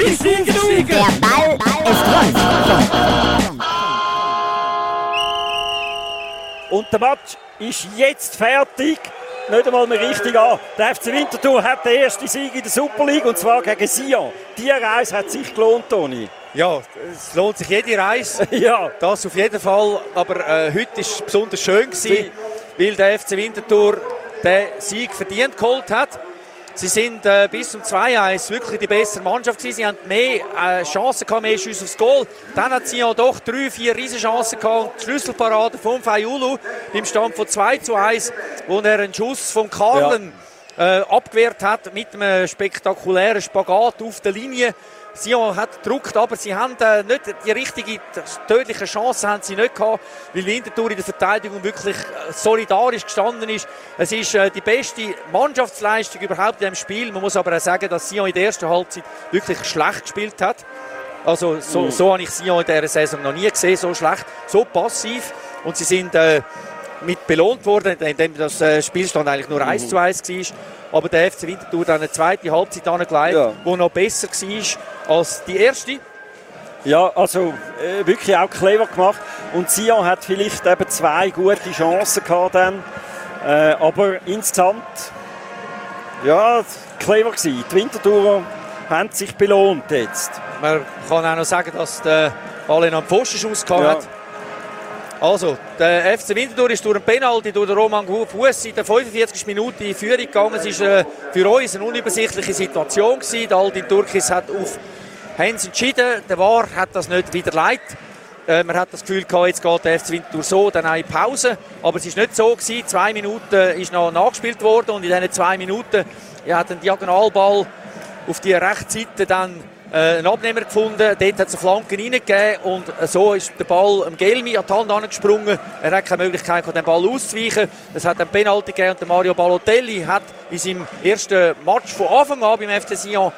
Der Ball ist rund. Und der Match ist jetzt fertig. Nicht einmal mehr richtig an. Der FC Winterthur hat den ersten Sieg in der Super League und zwar gegen Sion. Die Reise hat sich gelohnt, Toni. Ja, es lohnt sich jede Reise. ja. Das auf jeden Fall. Aber äh, heute war es besonders schön, gewesen, weil der FC Winterthur den Sieg verdient geholt hat. Sie sind äh, bis zum 2-1 wirklich die bessere Mannschaft gewesen. Sie haben mehr äh, Chancen gehabt, mehr Schüsse aufs Goal. Dann hat sie ja doch drei, vier Riesenchancen gehabt. Und die Schlüsselparade von Fayulu im Stand von 2 zu 1, wo er einen Schuss von Karlen äh, abgewehrt hat mit einem spektakulären Spagat auf der Linie. Sion hat gedruckt, aber sie haben äh, nicht die richtige tödliche Chance haben sie nicht gehabt, weil Winterthur in der Verteidigung wirklich äh, solidarisch gestanden ist. Es ist äh, die beste Mannschaftsleistung überhaupt in diesem Spiel. Man muss aber auch sagen, dass Sion in der ersten Halbzeit wirklich schlecht gespielt hat. Also so, Mhm. so habe ich Sion in dieser Saison noch nie gesehen, so schlecht, so passiv. Und sie sind äh, mit belohnt worden, indem das äh, Spielstand eigentlich nur 1 zu 1 war. Aber der FC Winterthur dann eine zweite Halbzeit angelegt, Ja. die noch besser war als die erste. Ja, also äh, wirklich auch clever gemacht. Und Sion hat vielleicht eben zwei gute Chancen gehabt dann. Äh, aber insgesamt, ja, clever gewesen. Die Winterthurer haben sich belohnt jetzt. Man kann auch noch sagen, dass der Ball in einen Pfostenschuss gehabt Ja. hat. Also, der FC Winterthur ist durch einen Penalty durch den Roman Fuß in der 45. Minute in Führung gegangen. Es war äh, für uns eine unübersichtliche Situation. Gewesen. Der Aldin Turkis hat auf Hens entschieden. Der War hat das nicht wieder leid. Äh, man hat das Gefühl gehabt, jetzt geht der FC Winterthur so, dann eine Pause. Aber es war nicht so. Gewesen. Zwei Minuten ist noch nachgespielt worden und in diesen zwei Minuten ja, hat ein Diagonalball auf die rechte Seite dann äh, einen Abnehmer gefunden. Dort hat es eine Flanke reingegeben und äh, so ist der Ball am Gelmi an die Hand angesprungen. Er hat keine Möglichkeit, den Ball auszuweichen. Es hat einen Penalty gegeben und Mario Balotelli hat in seinem ersten Match von Anfang an beim FC Sion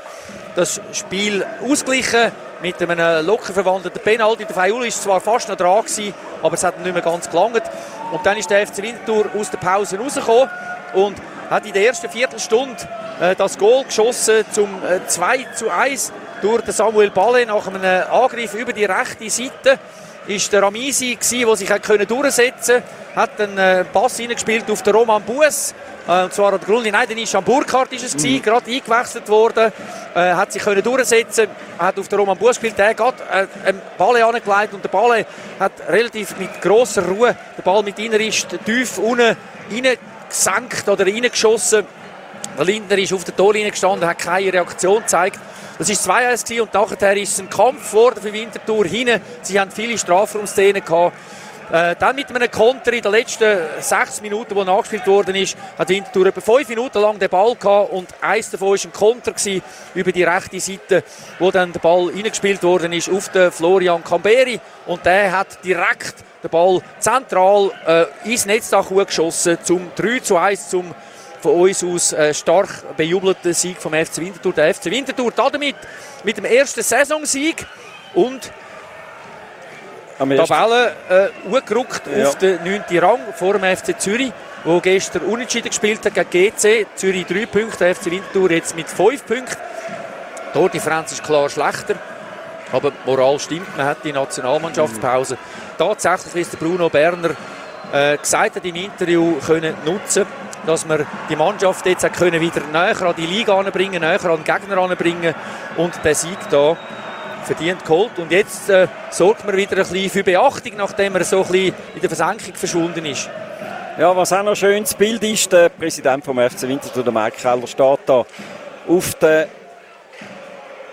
das Spiel ausgleichen mit einem locker verwandelten Penalty. Der Fayul ist zwar fast noch dran gewesen, aber es hat nicht mehr ganz gelangt. Und dann ist der FC Winterthur aus der Pause rausgekommen und hat in der ersten Viertelstunde äh, das Goal geschossen zum äh, 2 zu 1 durch Samuel Balle nach einem Angriff über die rechte Seite ist der Ramisi gsi, der sich hat können durchsetzen, hat einen äh, Pass hineingespielt auf den Roman Bues. Äh, und zwar an der Grundlinie, nein, dann ist am Burkhardt ist es gsi, gerade eingewechselt worden, äh, hat sich können durchsetzen, hat auf den Roman Bues gespielt, der hat äh, einen Ball angelegt und der Ball hat relativ mit grosser Ruhe den Ball mit Innerist tief unten reingesenkt oder reingeschossen. Der Lindner ist auf der Torlinie gestanden, hat keine Reaktion gezeigt. Das war 2-1 gewesen und nachher ist es ein Kampf geworden für Winterthur hinten. Sie haben viele Strafraumszenen gehabt. Äh, dann mit einem Konter in den letzten sechs Minuten, wo nachgespielt worden ist, hat Winterthur etwa fünf Minuten lang den Ball gehabt und eins davon war ein Konter gewesen über die rechte Seite, wo dann der Ball reingespielt worden ist auf den Florian Camberi und der hat direkt den Ball zentral äh, ins Netzdach geschossen zum 3 zu 1 zum von uns aus äh, stark bejubelten Sieg vom FC Winterthur. Der FC Winterthur damit mit dem ersten Saisonsieg und Am Tabelle äh, hochgerückt Ja. auf den 9. Rang vor dem FC Zürich, wo gestern unentschieden gespielt hat gegen GC. Zürich 3 Punkte, der FC Winterthur jetzt mit 5 Punkten. Die Tordifferenz ist klar schlechter. Aber die Moral stimmt, man hat die Nationalmannschaftspause tatsächlich, wie es der Bruno Berner äh, gesagt hat im Interview, können nutzen dass wir die Mannschaft jetzt auch können wieder näher an die Liga anbringen, näher an den Gegner anbringen und den Sieg da verdient geholt. Und jetzt äh, sorgt man wieder ein bisschen für Beachtung, nachdem er so ein bisschen in der Versenkung verschwunden ist. Ja, was auch noch ein schönes Bild ist, der Präsident vom FC Winterthur, der Mike Keller, steht da auf, der,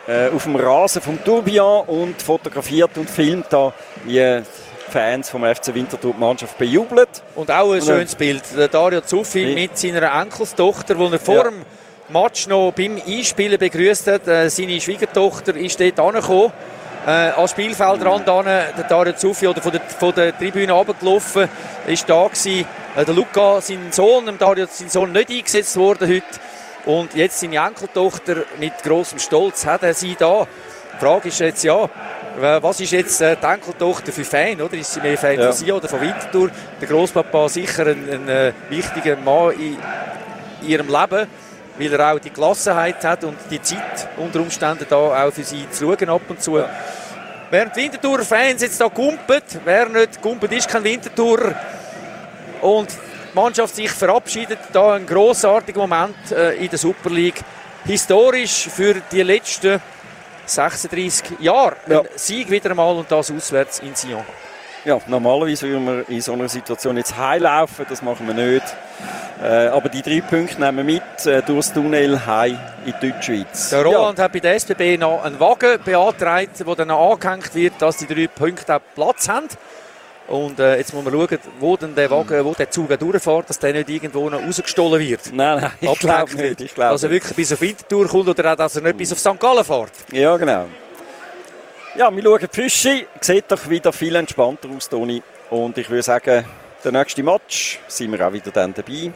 äh, auf dem Rasen vom Tourbillon und fotografiert und filmt da, wie Fans vom FC Winterthur die Mannschaft bejubelt. Und auch ein Und, schönes Bild. Der Dario Zuffi Wie- mit seiner Enkelstochter, die er vor Ja. dem Match noch beim Einspielen begrüßt hat. Äh, seine Schwiegertochter ist dort angekommen. Äh, als Spielfeldrand an, der Dario Zuffi oder von der, von der Tribüne runtergelaufen, ist da gewesen. Äh, der Luca, sein Sohn, dem Dario, sein Sohn nicht eingesetzt worden heute. Und jetzt seine Enkeltochter mit großem Stolz hat er sie da. Die Frage ist jetzt ja, äh, was ist jetzt äh, die Enkeltochter für Fan? Oder? Ist sie mehr Fan Ja. von sie oder von Winterthur? Der Großpapa sicher ein, ein äh, wichtiger Mann in ihrem Leben. weil er auch die Gelassenheit hat und die Zeit unter Umständen da auch für sie zu schauen ab und zu. Ja. Während Winterthur-Fans jetzt da gumpet, wer nicht gumpet ist, kein Winterthur und die Mannschaft sich verabschiedet, da ein großartiger Moment äh, in der Super League. Historisch für die letzten 36 Jahre. Ja. Ein Sieg wieder einmal und das auswärts in Sion. Ja, normalerweise würden wir in so einer Situation jetzt heilaufen, das machen wir nicht. Äh, aber die drei Punkte nehmen wir mit äh, durchs Tunnel heim in die Deutschschweiz. Der Roland ja. hat bei der SBB noch einen Wagen beantragt, der dann angehängt wird, dass die drei Punkte auch Platz haben. Und äh, jetzt muss man schauen, wo denn der Wagen, wo der Zug durchfährt, dass der nicht irgendwo noch rausgestohlen wird. Nein, nein, ich glaube nicht. Ich glaub also wirklich bis auf Winterthur kommt oder auch, dass er nicht bis auf St. Gallen fährt. Ja, genau. Ja, wir schauen die Fische. Sieht doch wieder viel entspannter aus, Toni. Und ich würde sagen, der nächste Match sind wir auch wieder dann dabei.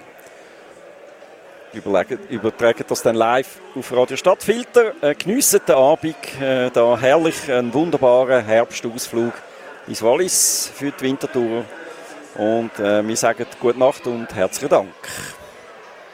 Überlegen, übertragen das dann live auf Radio Stadtfilter. Äh, geniessen den Abend. Äh, da herrlich, einen wunderbaren Herbstausflug ins Wallis für die Wintertour. Und äh, wir sagen gute Nacht und herzlichen Dank.